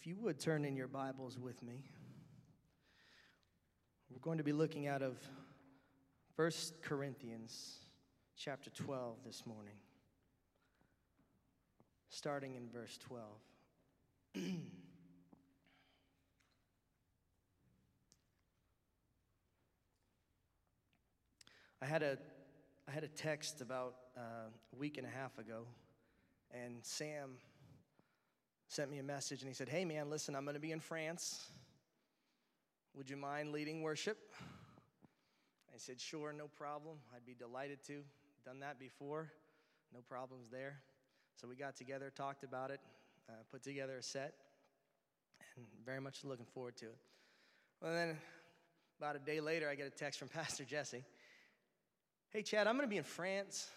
If you would turn in your Bibles with me, we're going to be looking out of 1 Corinthians chapter 12 this morning, starting in verse 12. I had a I had a text about uh, a week and a half ago, and Sam sent me a message and he said, Hey man, listen, I'm going to be in France. Would you mind leading worship? I said, Sure, no problem. I'd be delighted to. Done that before, no problems there. So we got together, talked about it, uh, put together a set, and very much looking forward to it. Well, then about a day later, I get a text from Pastor Jesse. Hey, Chad, I'm going to be in France.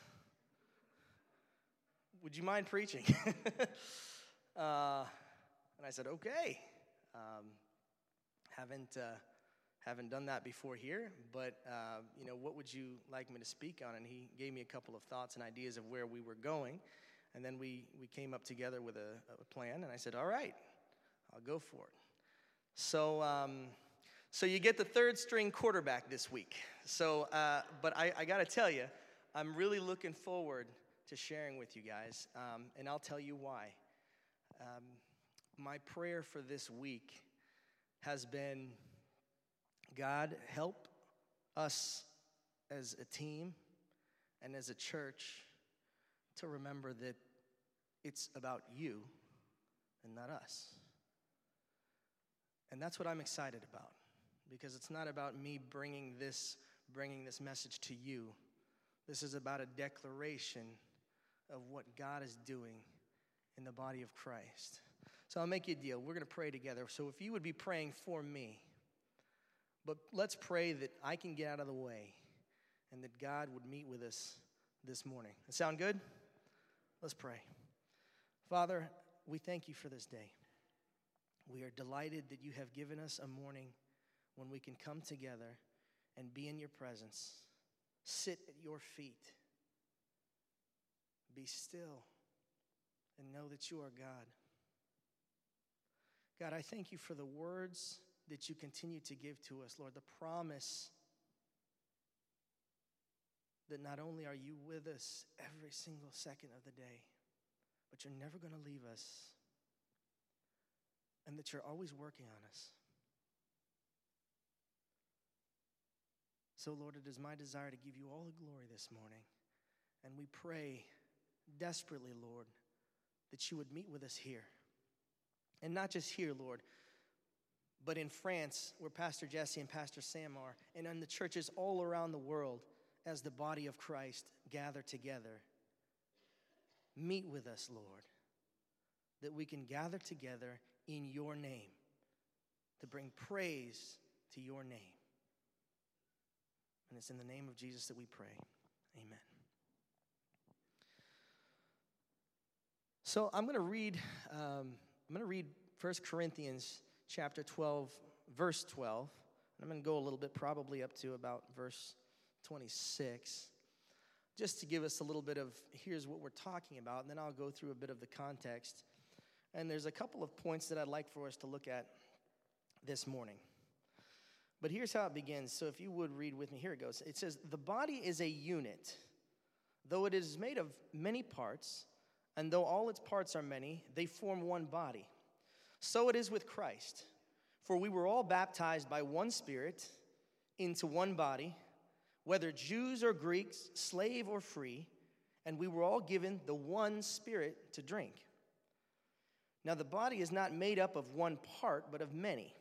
Would you mind preaching? uh, and I said, okay. Um, haven't, uh, haven't done that before here, but, uh, you know, what would you like me to speak on? And he gave me a couple of thoughts and ideas of where we were going. And then we, we came up together with a, a plan, and I said, all right, I'll go for it. So, um, so you get the third string quarterback this week. So, uh, but I, I got to tell you, I'm really looking forward to sharing with you guys, um, and I'll tell you why. Um, my prayer for this week has been God, help us as a team and as a church to remember that it's about you and not us. And that's what I'm excited about because it's not about me bringing this bringing this message to you. This is about a declaration of what God is doing in the body of Christ. So I'll make you a deal. We're going to pray together. So if you would be praying for me, but let's pray that I can get out of the way and that God would meet with us this morning. Sound good? Let's pray. Father, we thank you for this day. We are delighted that you have given us a morning when we can come together and be in your presence, sit at your feet, be still, and know that you are God. God, I thank you for the words that you continue to give to us, Lord, the promise that not only are you with us every single second of the day, but you're never going to leave us, and that you're always working on us. So, Lord, it is my desire to give you all the glory this morning. And we pray desperately, Lord, that you would meet with us here. And not just here, Lord, but in France, where Pastor Jesse and Pastor Sam are, and in the churches all around the world as the body of Christ gather together. Meet with us, Lord, that we can gather together in your name to bring praise to your name. And it's in the name of Jesus that we pray. Amen. So I'm going to read. Um, I'm going to read 1 Corinthians chapter 12, verse 12. I'm going to go a little bit, probably up to about verse 26, just to give us a little bit of here's what we're talking about, and then I'll go through a bit of the context. And there's a couple of points that I'd like for us to look at this morning. But here's how it begins. So if you would read with me, here it goes. It says, The body is a unit, though it is made of many parts, and though all its parts are many, they form one body. So it is with Christ. For we were all baptized by one Spirit into one body, whether Jews or Greeks, slave or free, and we were all given the one Spirit to drink. Now the body is not made up of one part, but of many.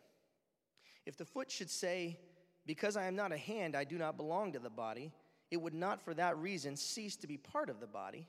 If the foot should say, Because I am not a hand, I do not belong to the body, it would not for that reason cease to be part of the body.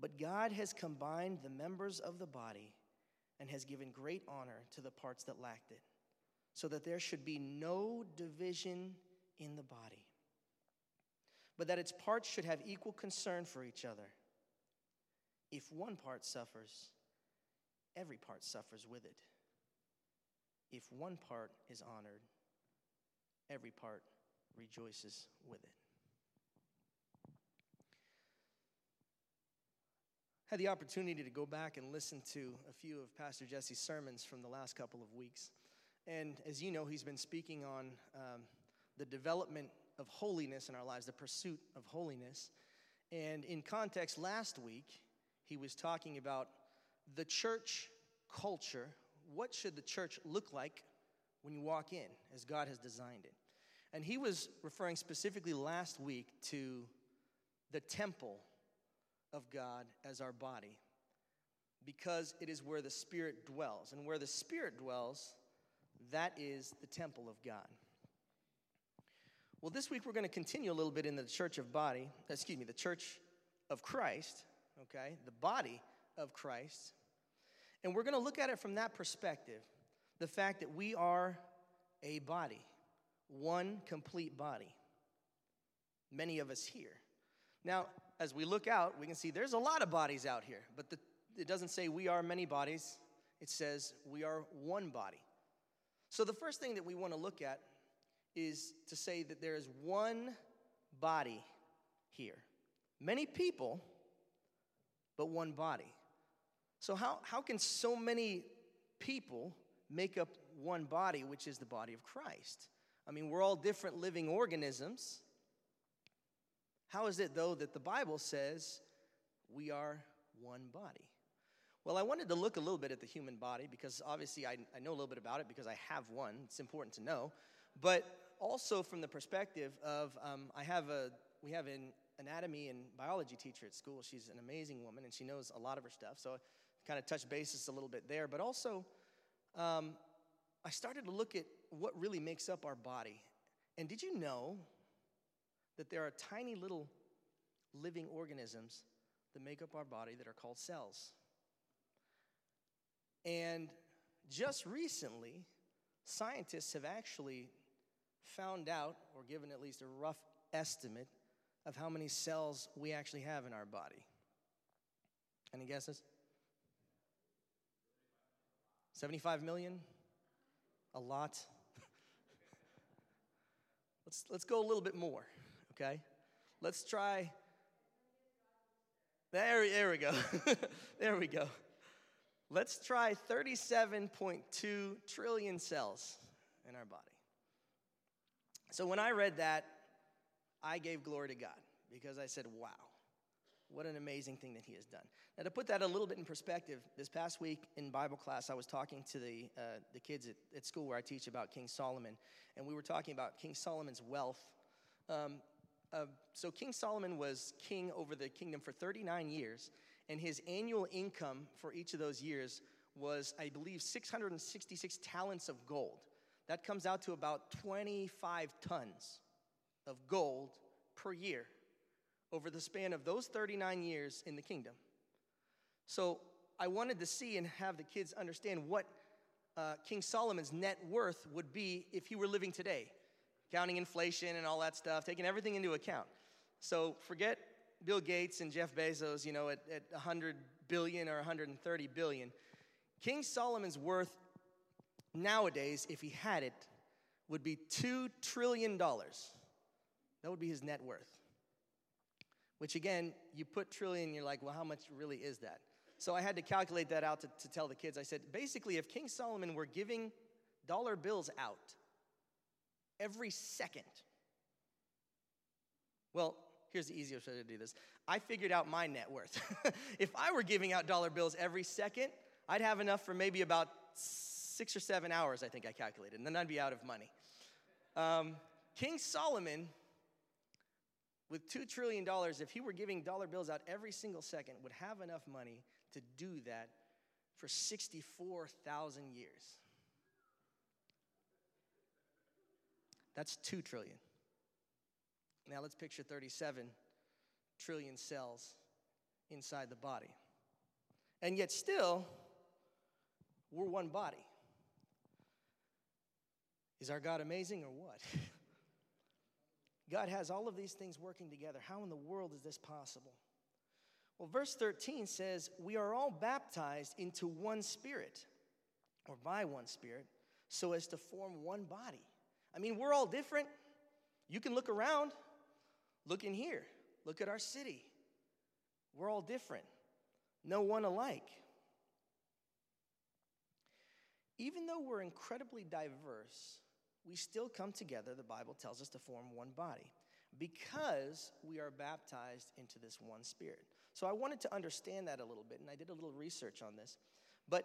But God has combined the members of the body and has given great honor to the parts that lacked it, so that there should be no division in the body, but that its parts should have equal concern for each other. If one part suffers, every part suffers with it. If one part is honored, every part rejoices with it. Had the opportunity to go back and listen to a few of Pastor Jesse's sermons from the last couple of weeks. And as you know, he's been speaking on um, the development of holiness in our lives, the pursuit of holiness. And in context, last week, he was talking about the church culture. What should the church look like when you walk in as God has designed it? And he was referring specifically last week to the temple of God as our body because it is where the Spirit dwells. And where the Spirit dwells, that is the temple of God. Well, this week we're going to continue a little bit in the church of body, excuse me, the church of Christ, okay, the body of Christ. And we're going to look at it from that perspective the fact that we are a body, one complete body. Many of us here. Now, as we look out, we can see there's a lot of bodies out here, but the, it doesn't say we are many bodies, it says we are one body. So, the first thing that we want to look at is to say that there is one body here. Many people, but one body. So, how, how can so many people make up one body, which is the body of Christ? I mean, we're all different living organisms. How is it, though, that the Bible says we are one body? Well, I wanted to look a little bit at the human body because obviously I, I know a little bit about it because I have one. It's important to know. But also from the perspective of um, I have a we have an anatomy and biology teacher at school. She's an amazing woman and she knows a lot of her stuff. So I kind of touch bases a little bit there. But also, um, I started to look at what really makes up our body. And did you know that there are tiny little living organisms that make up our body that are called cells. And just recently, scientists have actually found out, or given at least a rough estimate, of how many cells we actually have in our body. Any guesses? 75 million? A lot? let's, let's go a little bit more okay? Let's try. There, there we go. there we go. Let's try 37.2 trillion cells in our body. So when I read that, I gave glory to God because I said, wow, what an amazing thing that He has done. Now, to put that a little bit in perspective, this past week in Bible class, I was talking to the, uh, the kids at, at school where I teach about King Solomon, and we were talking about King Solomon's wealth. Um, so King Solomon was king over the kingdom for 39 years, and his annual income for each of those years was, I believe, 666 talents of gold. That comes out to about 25 tons of gold per year over the span of those 39 years in the kingdom. So I wanted to see and have the kids understand what uh, King Solomon's net worth would be if he were living today counting inflation and all that stuff, taking everything into account. So forget Bill Gates and Jeff Bezos, you know, at, at 100 billion or 130 billion. King Solomon's worth nowadays, if he had it, would be $2 trillion. That would be his net worth. Which again, you put trillion, you're like, well, how much really is that? So I had to calculate that out to, to tell the kids. I said, basically, if King Solomon were giving dollar bills out every second. Well, here's the easiest way to do this. I figured out my net worth. if I were giving out dollar bills every second, I'd have enough for maybe about six or seven hours, I think I calculated, and then I'd be out of money. Um, King Solomon, with $2 trillion, if he were giving dollar bills out every single second, would have enough money to do that for 64,000 years. That's 2 trillion. Now let's picture 37 trillion cells inside the body. And yet, still, we're one body. Is our God amazing or what? God has all of these things working together. How in the world is this possible? Well, verse 13 says, We are all baptized into one spirit, or by one spirit, so as to form one body. I mean, we're all different. You can look around, look in here, look at our city. We're all different, no one alike. Even though we're incredibly diverse, we still come together, the Bible tells us, to form one body because we are baptized into this one spirit. So I wanted to understand that a little bit, and I did a little research on this. But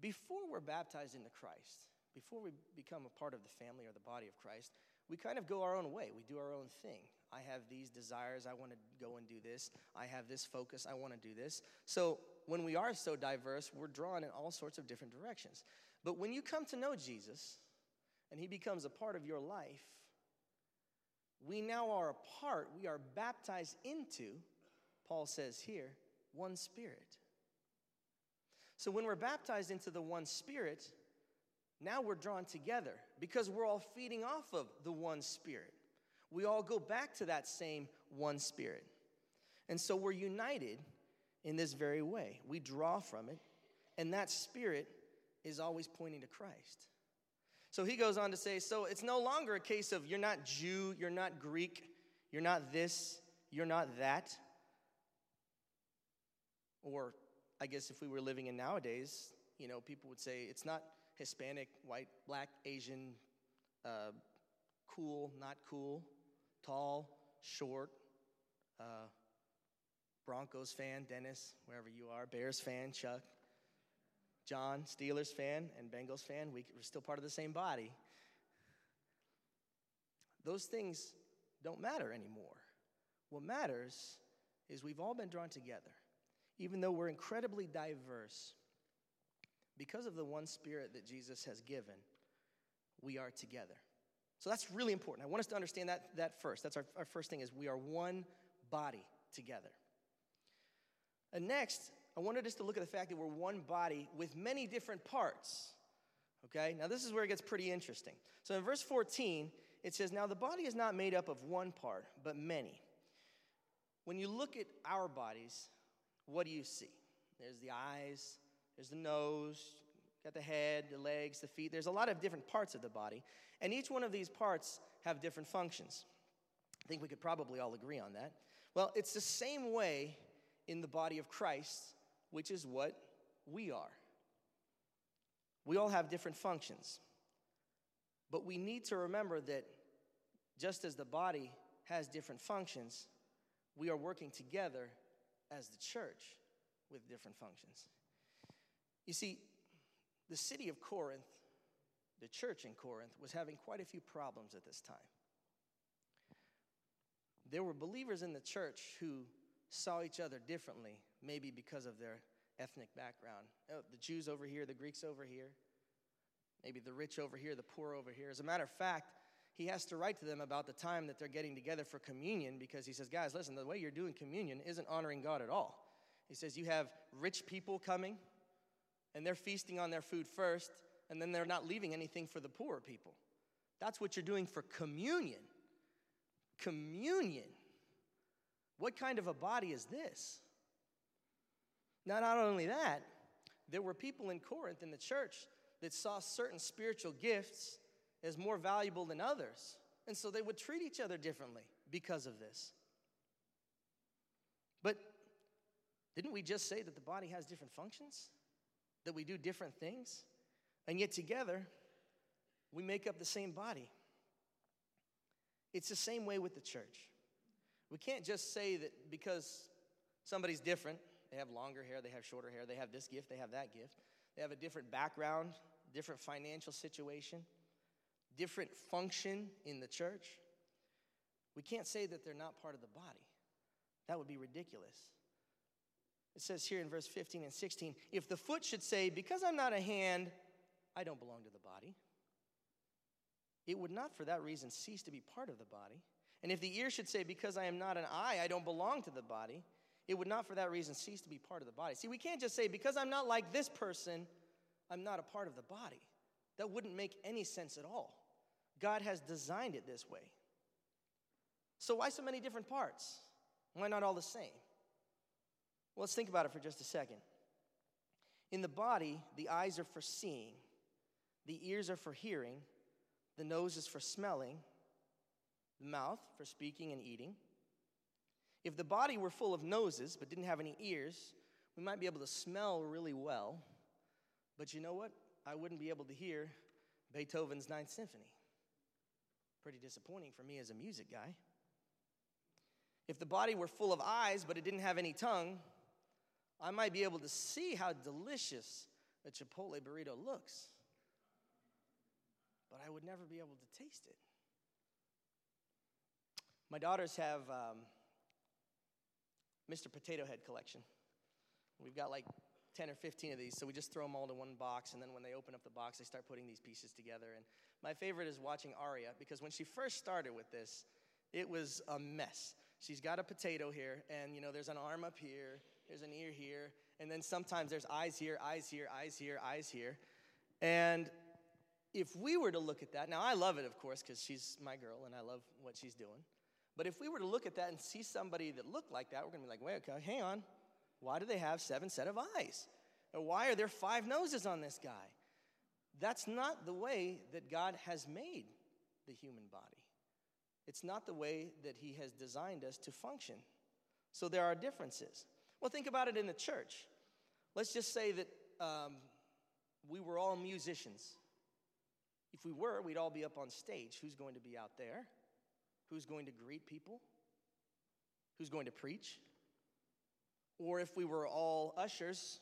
before we're baptized into Christ, before we become a part of the family or the body of Christ, we kind of go our own way. We do our own thing. I have these desires. I want to go and do this. I have this focus. I want to do this. So when we are so diverse, we're drawn in all sorts of different directions. But when you come to know Jesus, and He becomes a part of your life, we now are a part, we are baptized into, Paul says here, one spirit. So when we're baptized into the one spirit, now we're drawn together because we're all feeding off of the one spirit. We all go back to that same one spirit. And so we're united in this very way. We draw from it, and that spirit is always pointing to Christ. So he goes on to say, so it's no longer a case of you're not Jew, you're not Greek, you're not this, you're not that. Or I guess if we were living in nowadays, you know, people would say it's not Hispanic, white, black, Asian, uh, cool, not cool, tall, short, uh, Broncos fan, Dennis, wherever you are, Bears fan, Chuck. John, Steelers fan, and Bengals fan, we're still part of the same body. Those things don't matter anymore. What matters is we've all been drawn together. Even though we're incredibly diverse, because of the one spirit that Jesus has given, we are together. So that's really important. I want us to understand that, that first. That's our, our first thing is we are one body together. And next, I wanted us to look at the fact that we're one body with many different parts. Okay? Now, this is where it gets pretty interesting. So, in verse 14, it says, Now the body is not made up of one part, but many. When you look at our bodies, what do you see? There's the eyes, there's the nose, got the head, the legs, the feet. There's a lot of different parts of the body, and each one of these parts have different functions. I think we could probably all agree on that. Well, it's the same way in the body of Christ which is what we are. We all have different functions. But we need to remember that just as the body has different functions, we are working together as the church with different functions. You see, the city of Corinth, the church in Corinth, was having quite a few problems at this time. There were believers in the church who saw each other differently, maybe because of their ethnic background. Oh, the Jews over here, the Greeks over here, maybe the rich over here, the poor over here. As a matter of fact, he has to write to them about the time that they're getting together for communion because he says, guys, listen, the way you're doing communion isn't honoring God at all. He says, you have rich people coming and they're feasting on their food first, and then they're not leaving anything for the poorer people. That's what you're doing for communion. Communion. What kind of a body is this? Now, not only that, there were people in Corinth in the church that saw certain spiritual gifts as more valuable than others. And so they would treat each other differently because of this. But didn't we just say that the body has different functions? That we do different things? And yet together, we make up the same body. It's the same way with the church. We can't just say that because somebody's different They have longer hair, they have shorter hair, they have this gift, they have that gift. They have a different background, different financial situation, different function in the church. We can't say that they're not part of the body. That would be ridiculous. It says here in verse 15 and 16 if the foot should say, Because I'm not a hand, I don't belong to the body, it would not for that reason cease to be part of the body. And if the ear should say, Because I am not an eye, I don't belong to the body, it would not for that reason cease to be part of the body. See, we can't just say, Because I'm not like this person, I'm not a part of the body. That wouldn't make any sense at all. God has designed it this way. So, why so many different parts? Why not all the same? Well, let's think about it for just a second. In the body, the eyes are for seeing, the ears are for hearing, the nose is for smelling, the mouth for speaking and eating. If the body were full of noses but didn't have any ears, we might be able to smell really well, but you know what? I wouldn't be able to hear Beethoven's Ninth Symphony. Pretty disappointing for me as a music guy. If the body were full of eyes but it didn't have any tongue, I might be able to see how delicious a Chipotle burrito looks, but I would never be able to taste it. My daughters have um, Mr. Potato Head collection. We've got like 10 or 15 of these, so we just throw them all in one box, and then when they open up the box, they start putting these pieces together. And my favorite is watching Aria, because when she first started with this, it was a mess. She's got a potato here, and you know, there's an arm up here, there's an ear here, and then sometimes there's eyes here, eyes here, eyes here, eyes here. And if we were to look at that, now I love it, of course, because she's my girl and I love what she's doing. But if we were to look at that and see somebody that looked like that, we're gonna be like, wait, okay, hang on. Why do they have seven set of eyes? Or why are there five noses on this guy? That's not the way that God has made the human body. It's not the way that He has designed us to function. So there are differences. Well, think about it in the church. Let's just say that um, we were all musicians. If we were, we'd all be up on stage. Who's going to be out there? Who's going to greet people? Who's going to preach? Or if we were all ushers,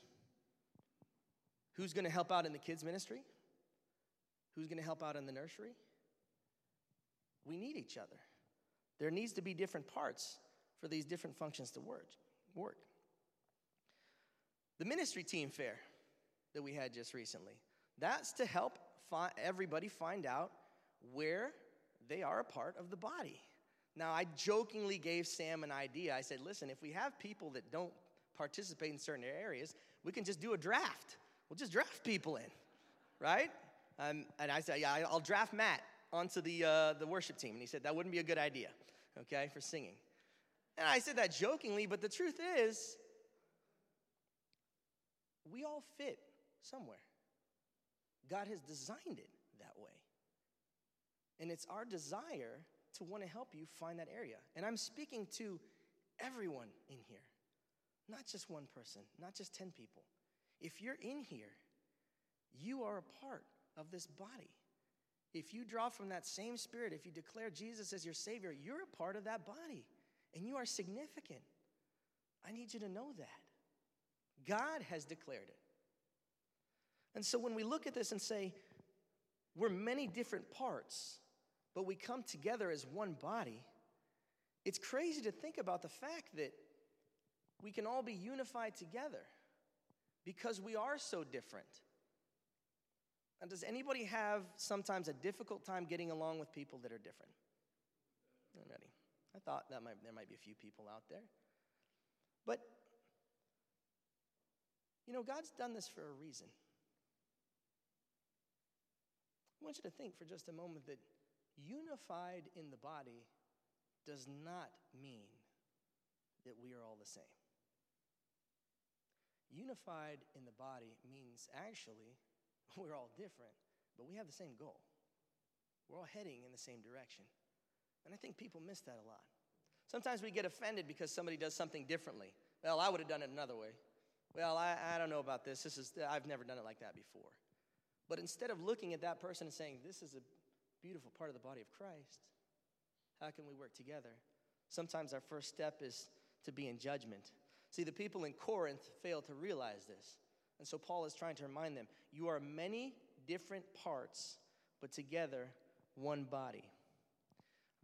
who's going to help out in the kids' ministry? Who's going to help out in the nursery? We need each other. There needs to be different parts for these different functions to work. work. The ministry team fair that we had just recently, that's to help fi- everybody find out where they are a part of the body. Now, I jokingly gave Sam an idea. I said, listen, if we have people that don't participate in certain areas, we can just do a draft. We'll just draft people in, right? Um, and I said, yeah, I'll draft Matt onto the, uh, the worship team. And he said, that wouldn't be a good idea, okay, for singing. And I said that jokingly, but the truth is, we all fit somewhere. God has designed it that way. And it's our desire to want to help you find that area. And I'm speaking to everyone in here, not just one person, not just 10 people. If you're in here, you are a part of this body. If you draw from that same spirit, if you declare Jesus as your Savior, you're a part of that body and you are significant. I need you to know that. God has declared it. And so when we look at this and say, we're many different parts, but we come together as one body, it's crazy to think about the fact that we can all be unified together because we are so different. And does anybody have sometimes a difficult time getting along with people that are different? Already. I thought that might, there might be a few people out there. But, you know, God's done this for a reason. I want you to think for just a moment that unified in the body does not mean that we are all the same. Unified in the body means actually we're all different, but we have the same goal. We're all heading in the same direction. And I think people miss that a lot. Sometimes we get offended because somebody does something differently. Well, I would have done it another way. Well, I, I don't know about this. This is I've never done it like that before. But instead of looking at that person and saying, This is a beautiful part of the body of Christ, how can we work together? Sometimes our first step is to be in judgment. See, the people in Corinth failed to realize this. And so Paul is trying to remind them you are many different parts, but together one body.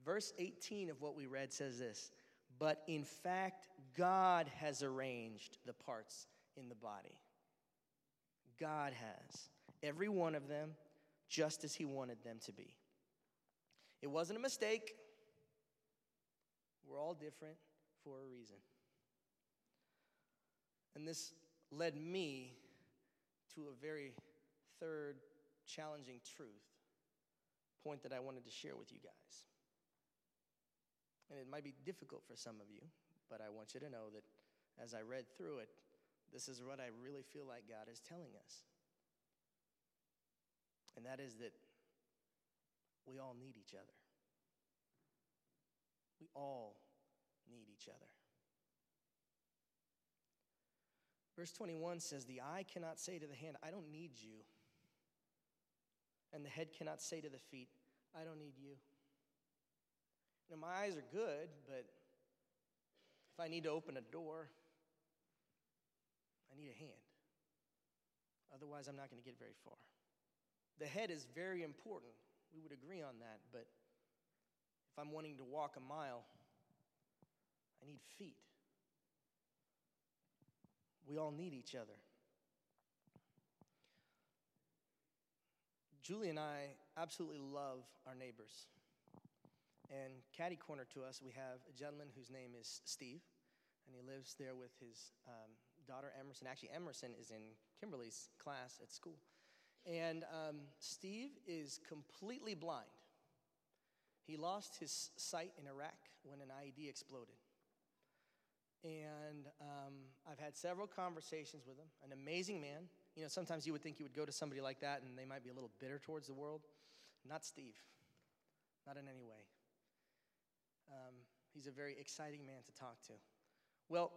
Verse 18 of what we read says this But in fact, God has arranged the parts in the body. God has. Every one of them just as He wanted them to be. It wasn't a mistake. We're all different for a reason. And this led me to a very third challenging truth, point that I wanted to share with you guys. And it might be difficult for some of you, but I want you to know that as I read through it, this is what I really feel like God is telling us. And that is that we all need each other. We all need each other. Verse 21 says, The eye cannot say to the hand, I don't need you. And the head cannot say to the feet, I don't need you. Now, my eyes are good, but if I need to open a door, I need a hand. Otherwise, I'm not going to get very far. The head is very important. We would agree on that, but if I'm wanting to walk a mile, I need feet. We all need each other. Julie and I absolutely love our neighbors. And caddy corner to us, we have a gentleman whose name is Steve, and he lives there with his um, daughter Emerson. Actually, Emerson is in Kimberly's class at school. And um, Steve is completely blind. He lost his sight in Iraq when an IED exploded. And um, I've had several conversations with him. An amazing man. You know, sometimes you would think you would go to somebody like that and they might be a little bitter towards the world. Not Steve, not in any way. Um, he's a very exciting man to talk to. Well,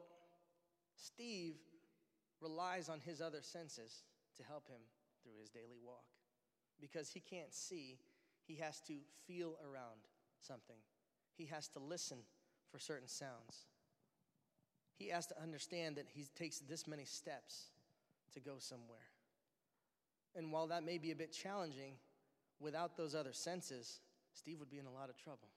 Steve relies on his other senses to help him through his daily walk. Because he can't see, he has to feel around something, he has to listen for certain sounds. He has to understand that he takes this many steps to go somewhere. And while that may be a bit challenging, without those other senses, Steve would be in a lot of trouble.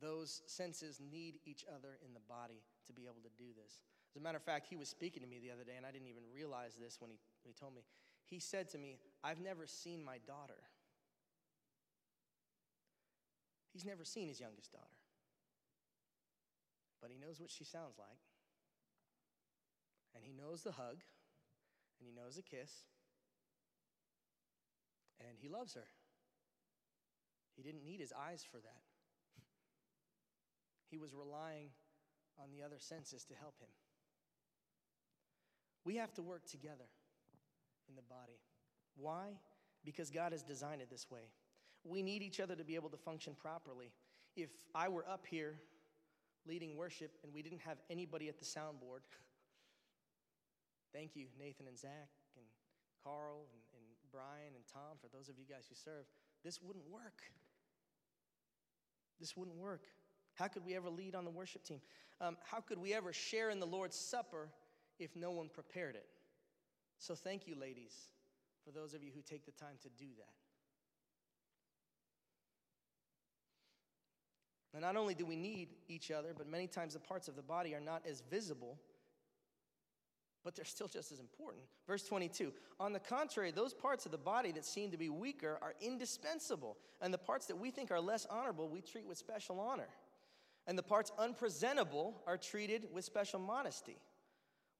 Those senses need each other in the body to be able to do this. As a matter of fact, he was speaking to me the other day, and I didn't even realize this when he, when he told me. He said to me, I've never seen my daughter. He's never seen his youngest daughter, but he knows what she sounds like. And he knows the hug, and he knows the kiss, and he loves her. He didn't need his eyes for that. He was relying on the other senses to help him. We have to work together in the body. Why? Because God has designed it this way. We need each other to be able to function properly. If I were up here leading worship and we didn't have anybody at the soundboard, thank you, Nathan and Zach and Carl and, and Brian and Tom, for those of you guys who serve, this wouldn't work. This wouldn't work. How could we ever lead on the worship team? Um, how could we ever share in the Lord's Supper if no one prepared it. So thank you, ladies, for those of you who take the time to do that. And not only do we need each other, but many times the parts of the body are not as visible, but they're still just as important. Verse 22 On the contrary, those parts of the body that seem to be weaker are indispensable, and the parts that we think are less honorable we treat with special honor. And the parts unpresentable are treated with special modesty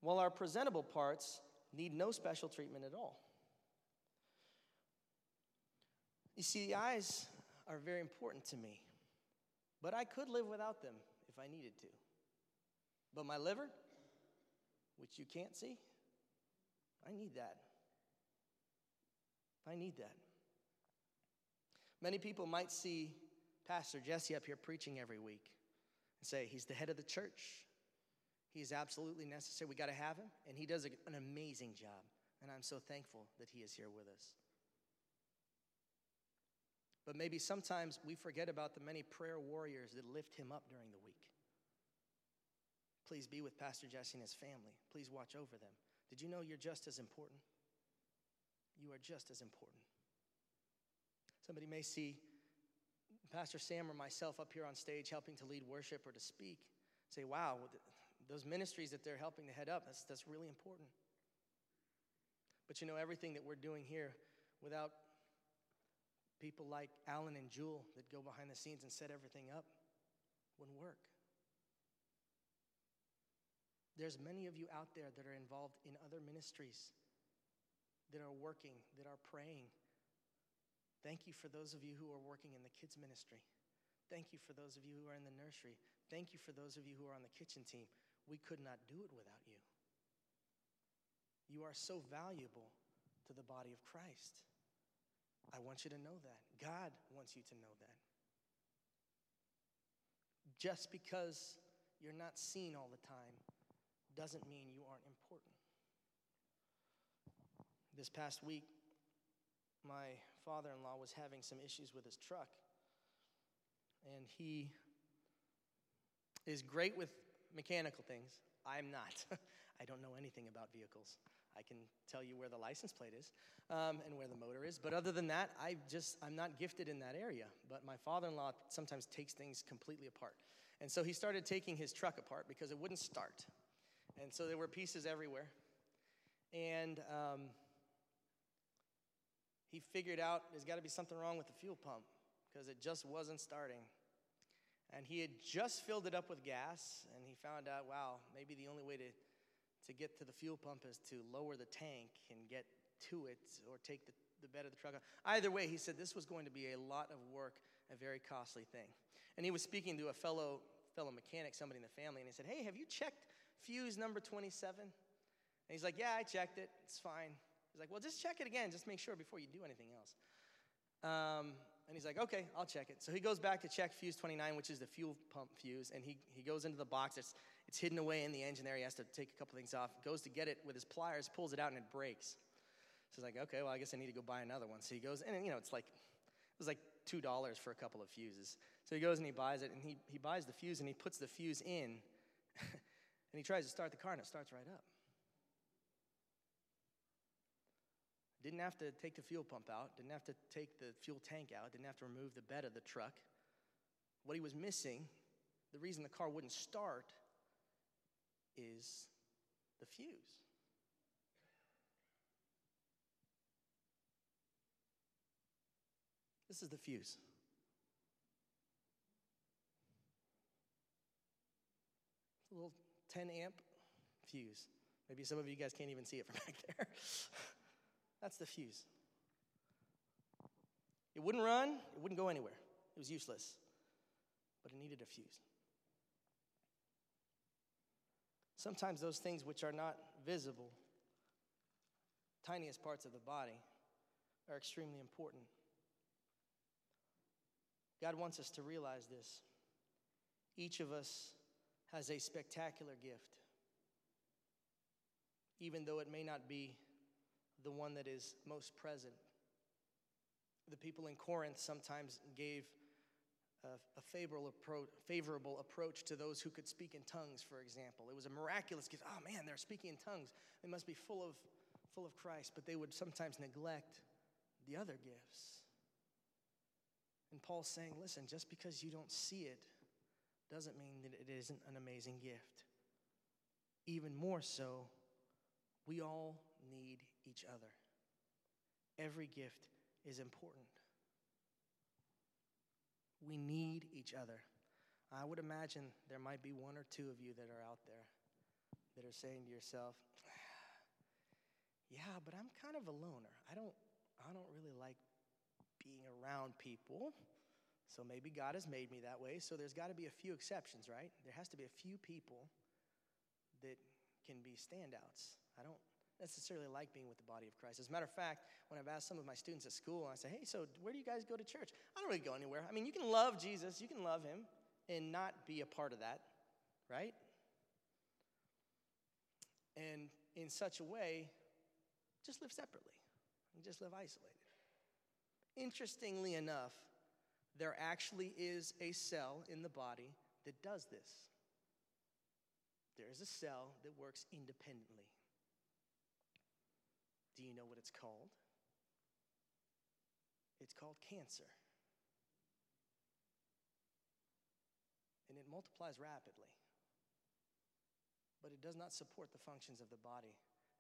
while our presentable parts need no special treatment at all. You see, the eyes are very important to me, but I could live without them if I needed to. But my liver, which you can't see, I need that. I need that. Many people might see Pastor Jesse up here preaching every week say, He's the head of the church. He is absolutely necessary. We got to have him, and he does an amazing job. And I'm so thankful that he is here with us. But maybe sometimes we forget about the many prayer warriors that lift him up during the week. Please be with Pastor Jesse and his family. Please watch over them. Did you know you're just as important? You are just as important. Somebody may see Pastor Sam or myself up here on stage helping to lead worship or to speak. Say, wow, those ministries that they're helping to head up, that's, that's really important. But you know, everything that we're doing here without people like Alan and Jewel that go behind the scenes and set everything up wouldn't work. There's many of you out there that are involved in other ministries that are working, that are praying. Thank you for those of you who are working in the kids' ministry. Thank you for those of you who are in the nursery. Thank you for those of you who are on the kitchen team. We could not do it without you. You are so valuable to the body of Christ. I want you to know that. God wants you to know that. Just because you're not seen all the time doesn't mean you aren't important. This past week, my father in law was having some issues with his truck. And he is great with mechanical things. I'm not. I don't know anything about vehicles. I can tell you where the license plate is um, and where the motor is. But other than that, I just, I'm not gifted in that area. But my father in law sometimes takes things completely apart. And so he started taking his truck apart because it wouldn't start. And so there were pieces everywhere. And um, he figured out there's got to be something wrong with the fuel pump because it just wasn't starting. And he had just filled it up with gas, and he found out, wow, maybe the only way to, to get to the fuel pump is to lower the tank and get to it or take the, the bed of the truck. Either way, he said this was going to be a lot of work, a very costly thing. And he was speaking to a fellow fellow mechanic, somebody in the family, and he said, Hey, have you checked fuse number 27? And he's like, Yeah, I checked it. It's fine. He's like, Well, just check it again. Just make sure before you do anything else. Um, and he's like, Okay, I'll check it. So he goes back to check fuse 29, which is the fuel pump fuse, and he, he goes into the box. It's, it's hidden away in the engine there. He has to take a couple things off. Goes to get it with his pliers, pulls it out, and it breaks. So he's like, Okay, well, I guess I need to go buy another one. So he goes, and you know, it's like, it was like $2 for a couple of fuses. So he goes and he buys it, and he, he buys the fuse, and he puts the fuse in. And he tries to start the car and it starts right up. Didn't have to take the fuel pump out, didn't have to take the fuel tank out, didn't have to remove the bed of the truck. What he was missing, the reason the car wouldn't start, is the fuse. This is the fuse. It's a little 10 amp fuse. Maybe some of you guys can't even see it from back there. That's the fuse. It wouldn't run, it wouldn't go anywhere. It was useless, but it needed a fuse. Sometimes those things which are not visible, tiniest parts of the body, are extremely important. God wants us to realize this. Each of us has a spectacular gift, even though it may not be the one that is most present. The people in Corinth sometimes gave a, a favorable, approach, favorable approach to those who could speak in tongues, for example. It was a miraculous gift. Oh man, they're speaking in tongues. They must be full of, full of Christ, but they would sometimes neglect the other gifts. And Paul's saying, listen, just because you don't see it doesn't mean that it isn't an amazing gift. Even more so, we all need each other. Every gift is important. We need each other. I would imagine there might be one or two of you that are out there that are saying to yourself, yeah, but I'm kind of a loner. I don't, I don't really like being around people. So maybe God has made me that way. So there's got to be a few exceptions, right? There has to be a few people that can be standouts. I don't necessarily like being with the body of Christ. As a matter of fact, when I've asked some of my students at school, I say, hey, so where do you guys go to church? I don't really go anywhere. I mean, you can love Jesus, you can love him, and not be a part of that, right? And in such a way, just live separately and just live isolated. Interestingly enough, there actually is a cell in the body that does this. there is a cell that works independently. Do you know what it's called? It's called cancer. And it multiplies rapidly. But it does not support the functions of the body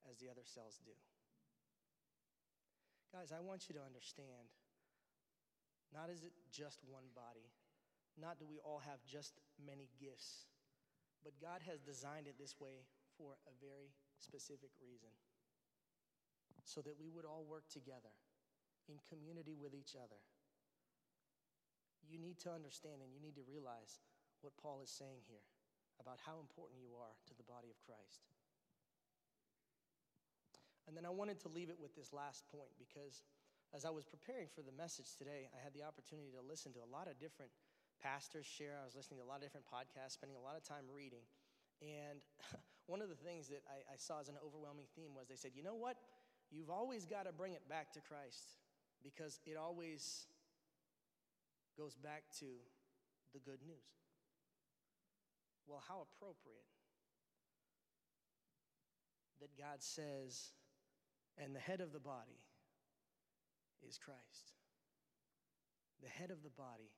as the other cells do. Guys, I want you to understand not is it just one body, not do we all have just many gifts, but God has designed it this way for a very specific reason so that we would all work together in community with each other. You need to understand and you need to realize what Paul is saying here about how important you are to the body of Christ. And then I wanted to leave it with this last point because as I was preparing for the message today, I had the opportunity to listen to a lot of different pastors share. I was listening to a lot of different podcasts, spending a lot of time reading. And one of the things that I, I saw as an overwhelming theme was they said, you know what? You've always got to bring it back to Christ because it always goes back to the good news. Well, how appropriate that God says, and the head of the body is Christ. The head of the body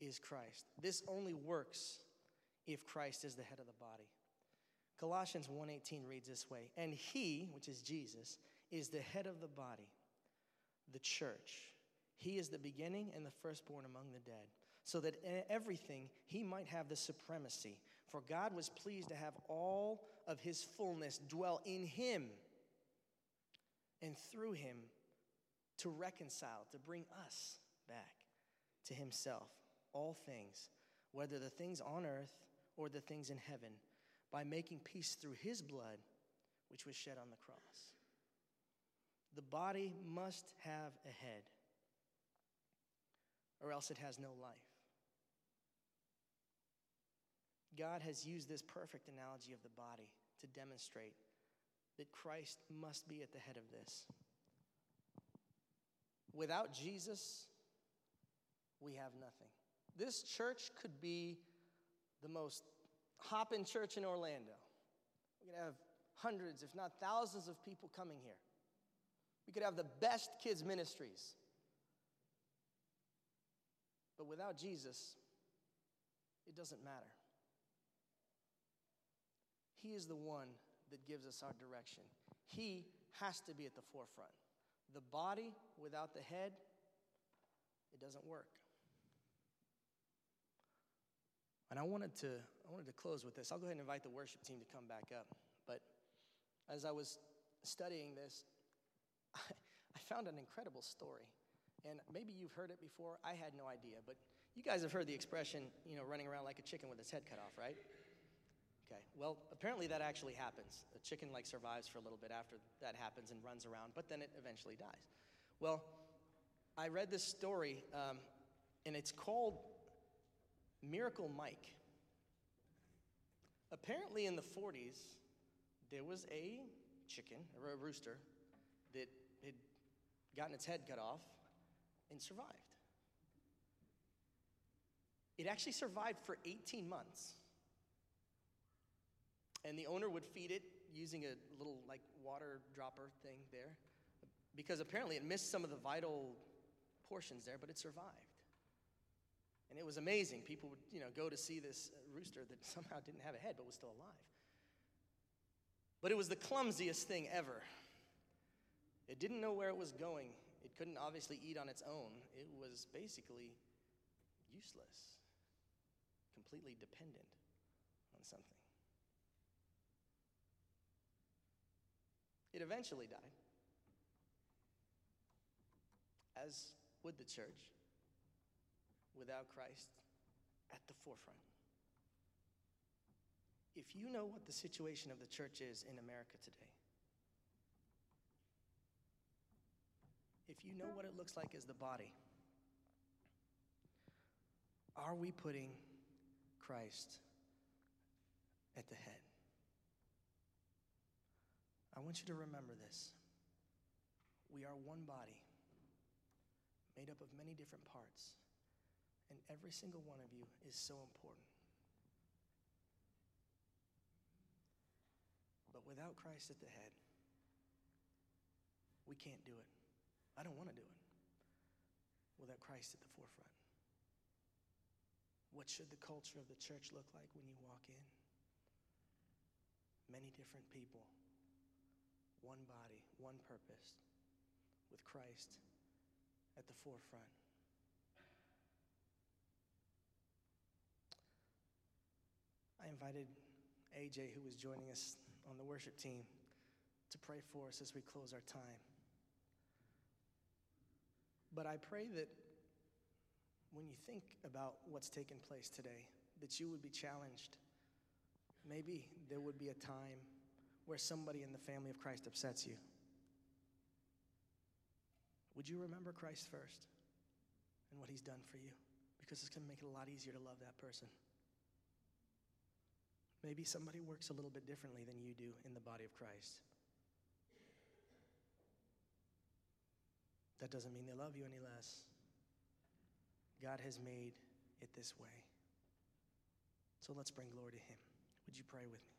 is Christ. This only works if Christ is the head of the body. Colossians 1:18 reads this way, and he, which is Jesus, is the head of the body, the church. He is the beginning and the firstborn among the dead, so that in everything he might have the supremacy. For God was pleased to have all of his fullness dwell in him and through him to reconcile, to bring us back to himself, all things, whether the things on earth or the things in heaven, by making peace through his blood, which was shed on the cross. The body must have a head, or else it has no life. God has used this perfect analogy of the body to demonstrate that Christ must be at the head of this. Without Jesus, we have nothing. This church could be the most hopping church in Orlando. We could have hundreds, if not thousands, of people coming here. We could have the best kids' ministries. But without Jesus, it doesn't matter. He is the one that gives us our direction. He has to be at the forefront. The body without the head, it doesn't work. And I wanted to I wanted to close with this. I'll go ahead and invite the worship team to come back up. But as I was studying this, I found an incredible story. And maybe you've heard it before. I had no idea, but you guys have heard the expression, you know, running around like a chicken with its head cut off, right? Okay. Well, apparently that actually happens. A chicken like survives for a little bit after that happens and runs around, but then it eventually dies. Well, I read this story, um, and it's called Miracle Mike. Apparently, in the 40s, there was a chicken, or a rooster, that gotten its head cut off and survived. It actually survived for 18 months. And the owner would feed it using a little like water dropper thing there because apparently it missed some of the vital portions there, but it survived. And it was amazing. People would, you know, go to see this rooster that somehow didn't have a head but was still alive. But it was the clumsiest thing ever. It didn't know where it was going. It couldn't obviously eat on its own. It was basically useless, completely dependent on something. It eventually died, as would the church, without Christ at the forefront. If you know what the situation of the church is in America today, if you know what it looks like as the body, are we putting Christ at the head? I want you to remember this. We are one body made up of many different parts, and every single one of you is so important. But without Christ at the head, we can't do it. I don't want to do it without Christ at the forefront. What should the culture of the church look like when you walk in? Many different people, one body, one purpose, with Christ at the forefront. I invited AJ, who was joining us on the worship team, to pray for us as we close our time. But I pray that when you think about what's taken place today, that you would be challenged. Maybe there would be a time where somebody in the family of Christ upsets you. Would you remember Christ first and what he's done for you? Because it's going to make it a lot easier to love that person. Maybe somebody works a little bit differently than you do in the body of Christ. That doesn't mean they love you any less. God has made it this way. So let's bring glory to Him. Would you pray with me?